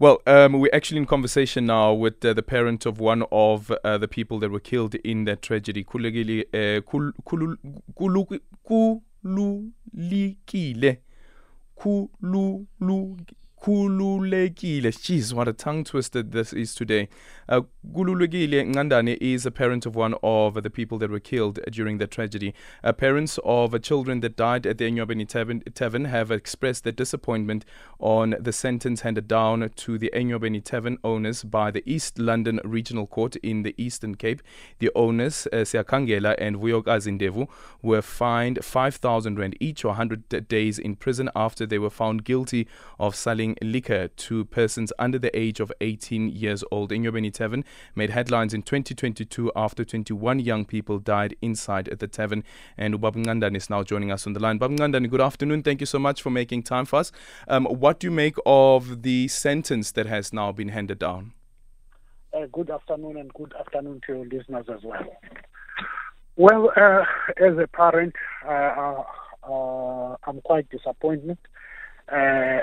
Well, um, we're actually in conversation now with uh, the parent of one of uh, the people that were killed in that tragedy. Kulugili, uh, kul, Khululekile. Jeez, what a tongue twister this is today. Uh, Khululekile Ncandana is a parent of one of the people that were killed during the tragedy. Uh, parents of children that died at the Enyobeni Tavern have expressed their disappointment on the sentence handed down to the Enyobeni Tavern owners by the East London Regional Court in the Eastern Cape. The owners, uh, Siyakhangela and Vuyokazi Ndevu, were fined 5,000 rand each or 100 days in prison after they were found guilty of selling selling liquor to persons under the age of 18 years old. Enyobeni Tavern made headlines in 2022 after 21 young people died inside the tavern. And Ubab is now joining us on the line. Bab good afternoon. Thank you so much for making time for us. Um, what do you make of the sentence that has now been handed down? Uh, good afternoon and good afternoon to your listeners as well. Well, uh, as a parent, uh I'm quite disappointed uh,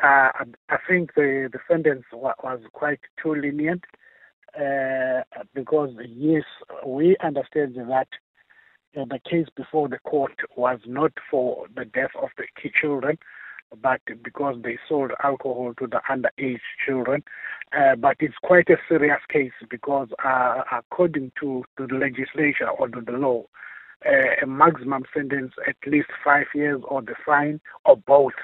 I, I think the, sentence was quite too lenient uh, because, yes, we understand that uh, the case before the court was not for the death of the children, but because they sold alcohol to the underage children. Uh, but it's quite a serious case because, uh, according to, to the legislation or to the law, uh, a maximum sentence at least five years or the fine or both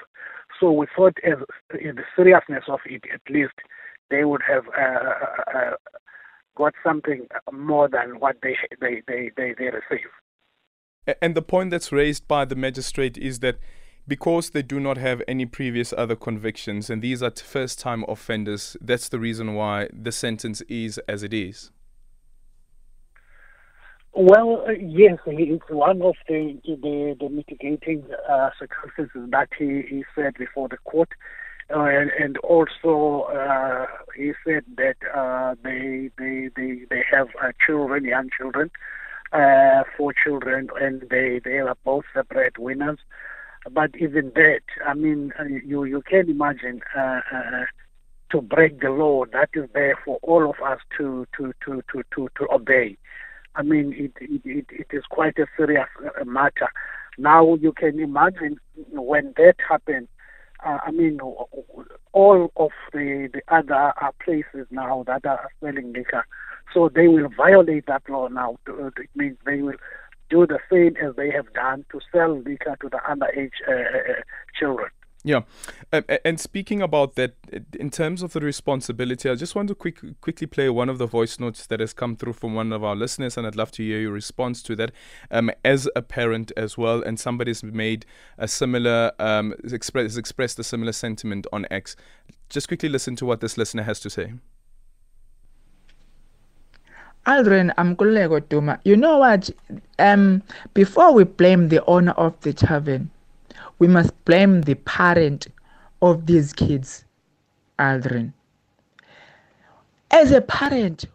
so we thought, as in the seriousness of it, at least they would have uh, uh, uh, got something more than what they they they they, they receive. And the point that's raised by the magistrate is that because they do not have any previous other convictions and these are first time offenders, that's the reason why the sentence is as it is. Well, uh, yes, it's one of the the, the mitigating uh, circumstances that he, he said before the court, uh, and, and also uh, he said that uh, they, they they they have uh, children, young children, four children, and they they are both separate winners. But even that, I mean, you you can imagine to break the law that is there for all of us to to to to to, to obey. I mean, it, it, it, it is quite a serious uh, matter. Now you can imagine when that happened, uh, I mean, all of the, the other uh, places now that are selling liquor, so they will violate that law now. It means they will do the same as they have done to sell liquor to the underage uh, uh, uh children. Yeah, and speaking about that, in terms of the responsibility, I just want to quick, quickly play one of the voice notes that has come through from one of our listeners, and I'd love to hear your response to that. Um, as a parent as well, and somebody's made a similar, um, express, expressed a similar sentiment on X. Just quickly listen to what this listener has to say. Aldrin Amkulego Duma, you know what? Um, before we blame the owner of the tavern, we must blame the parent of these kids, Aldrin. As a parent,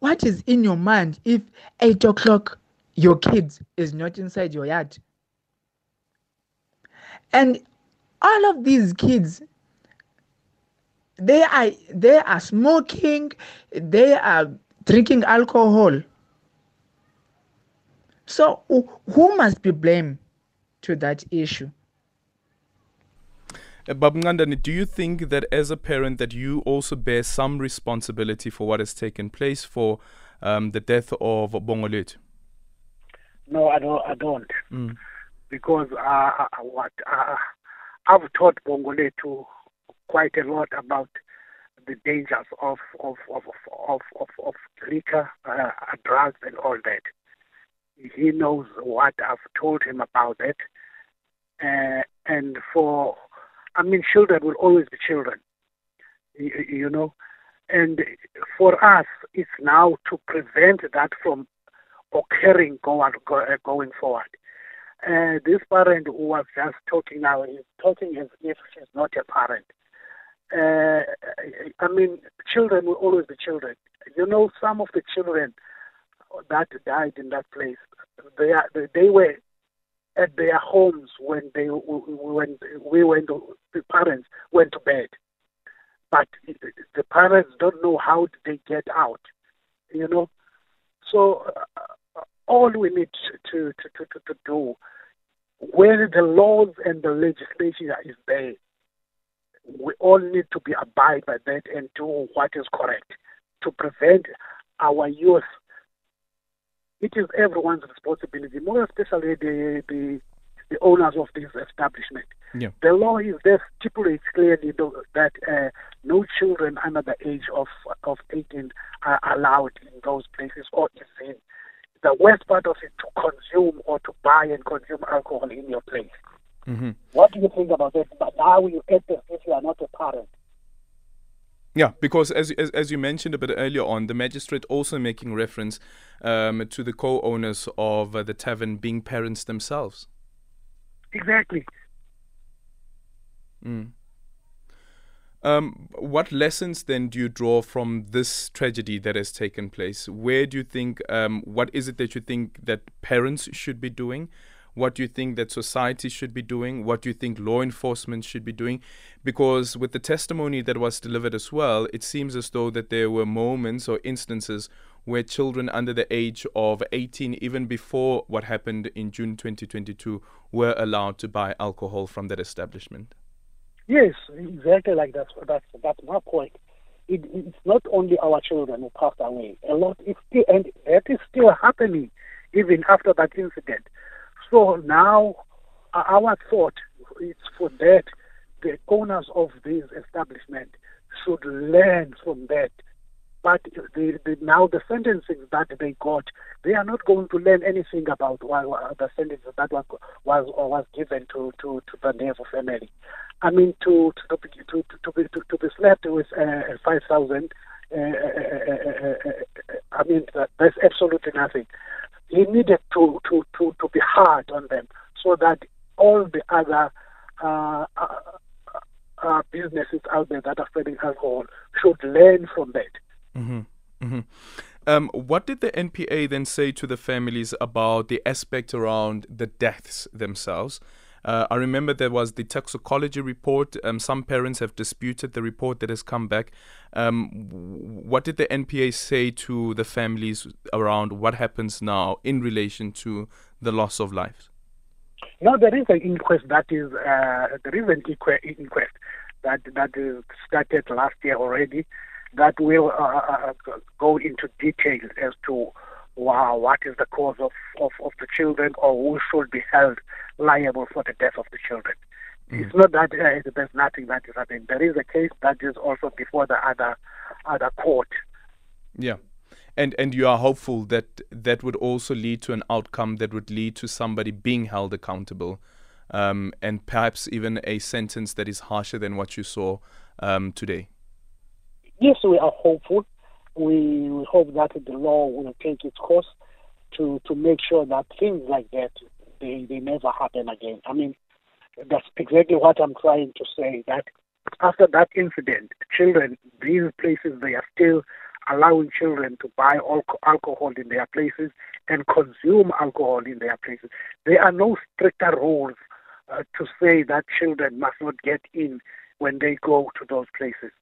what is in your mind if 8 o'clock your kid is not inside your yard? And all of these kids, they are they are smoking, they are drinking alcohol. So who must be blamed to that issue? Uh, Babngandani, do you think that as a parent that you also bear some responsibility for what has taken place for um, the death of Bongolet? No, I don't. I don't. Mm. Because uh, uh what uh, I've taught Bongoletu quite a lot about the dangers of of of of of, of liquor, uh, drugs, and all that. He knows what I've told him about it, uh, and for I mean, children will always be children, you, you know. And for us, it's now to prevent that from occurring going, uh, going forward. Uh, this parent who was just talking now is talking as if she's not a parent. Uh, I mean, children will always be children. You know, some of the children that died in that place, they are, they were at their homes when they when we went the parents went to bed. but the parents don't know how they get out. You know, so uh, all we need to to, to, to, to do when the laws and the legislation is there, we all need to be abide by that and do what is correct to prevent our youth. It is everyone's responsibility, more especially the the, the owners of this establishment. Yeah. The law is there stipulates clearly that uh, no children under the age of of 18 are allowed in those places or is in the worst part of it to consume or to buy and consume alcohol in your place. Mm-hmm. What do you think about that? But now you enter if you are not a parent. Yeah, because as, as, as you mentioned a bit earlier on, the magistrate also making reference um, to the co-owners of uh, the tavern being parents themselves. Exactly. Mm. Um, what lessons then do you draw from this tragedy that has taken place? Where do you think, um, what is it that you think that parents should be doing? What do you think that society should be doing? What do you think law enforcement should be doing? Because with the testimony that was delivered as well, it seems as though that there were moments or instances where children under the age of 18, even before what happened in June 2022, were allowed to buy alcohol from that establishment. Yes, exactly like that. That's that's my point. It, it's not only our children who passed away. A lot is still, and that is still happening even after that incident. So now, our thought is for that the owners of this establishment should learn from that but the, the, now the sentences that they got, they are not going to learn anything about well, the sentences that was was was given to to to the Ndevu family. I mean, to to to to, be, to, to be slapped with uh, five thousand. Uh, uh, uh, uh, I mean, that's absolutely nothing. He needed to, to, to, to be hard on them so that all the other uh, uh, businesses out there that are selling alcohol should learn from that. Mm-hmm. Mm-hmm. Um, what did the NPA then say to the families about the aspect around the deaths themselves? Uh, I remember there was the toxicology report. Um, some parents have disputed the report that has come back. Um, what did the NPA say to the families around what happens now in relation to the loss of lives? No, there is an inquest that is uh, there is an inquest that that is started last year already that will uh, uh, uh, go into details as to wow, what is the cause of, of, of the children or who should be held liable for the death of the children. Mm. It's not that uh, there's nothing that is happening. There is a case that is also before the other other court. Yeah. And and you are hopeful that that would also lead to an outcome that would lead to somebody being held accountable, um, and perhaps even a sentence that is harsher than what you saw um, today yes, we are hopeful. We, we hope that the law will take its course to, to make sure that things like that they, they never happen again. I mean, that's exactly what I'm trying to say. That after that incident, children, these places, they are still allowing children to buy alcohol in their places and consume alcohol in their places. There are no stricter rules uh, to say that children must not get in when they go to those places.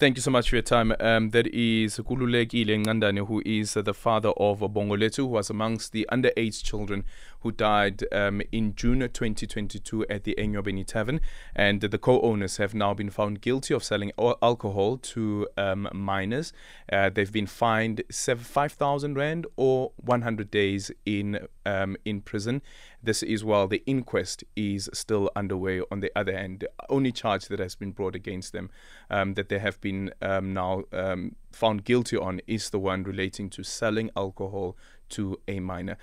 Thank you so much for your time. Um, that is Khululekile Ncandana, who is uh, the father of Bongoletu, who was amongst the underage children who died um, in June 2022 at the Enyobeni Tavern. And the co owners have now been found guilty of selling alcohol to um, minors. Uh, they've been fined 5,000 Rand or 100 days in, um, in prison. This is while the inquest is still underway. On the other the only charge that has been brought against them um, that they have been um, now um, found guilty on is the one relating to selling alcohol to a minor.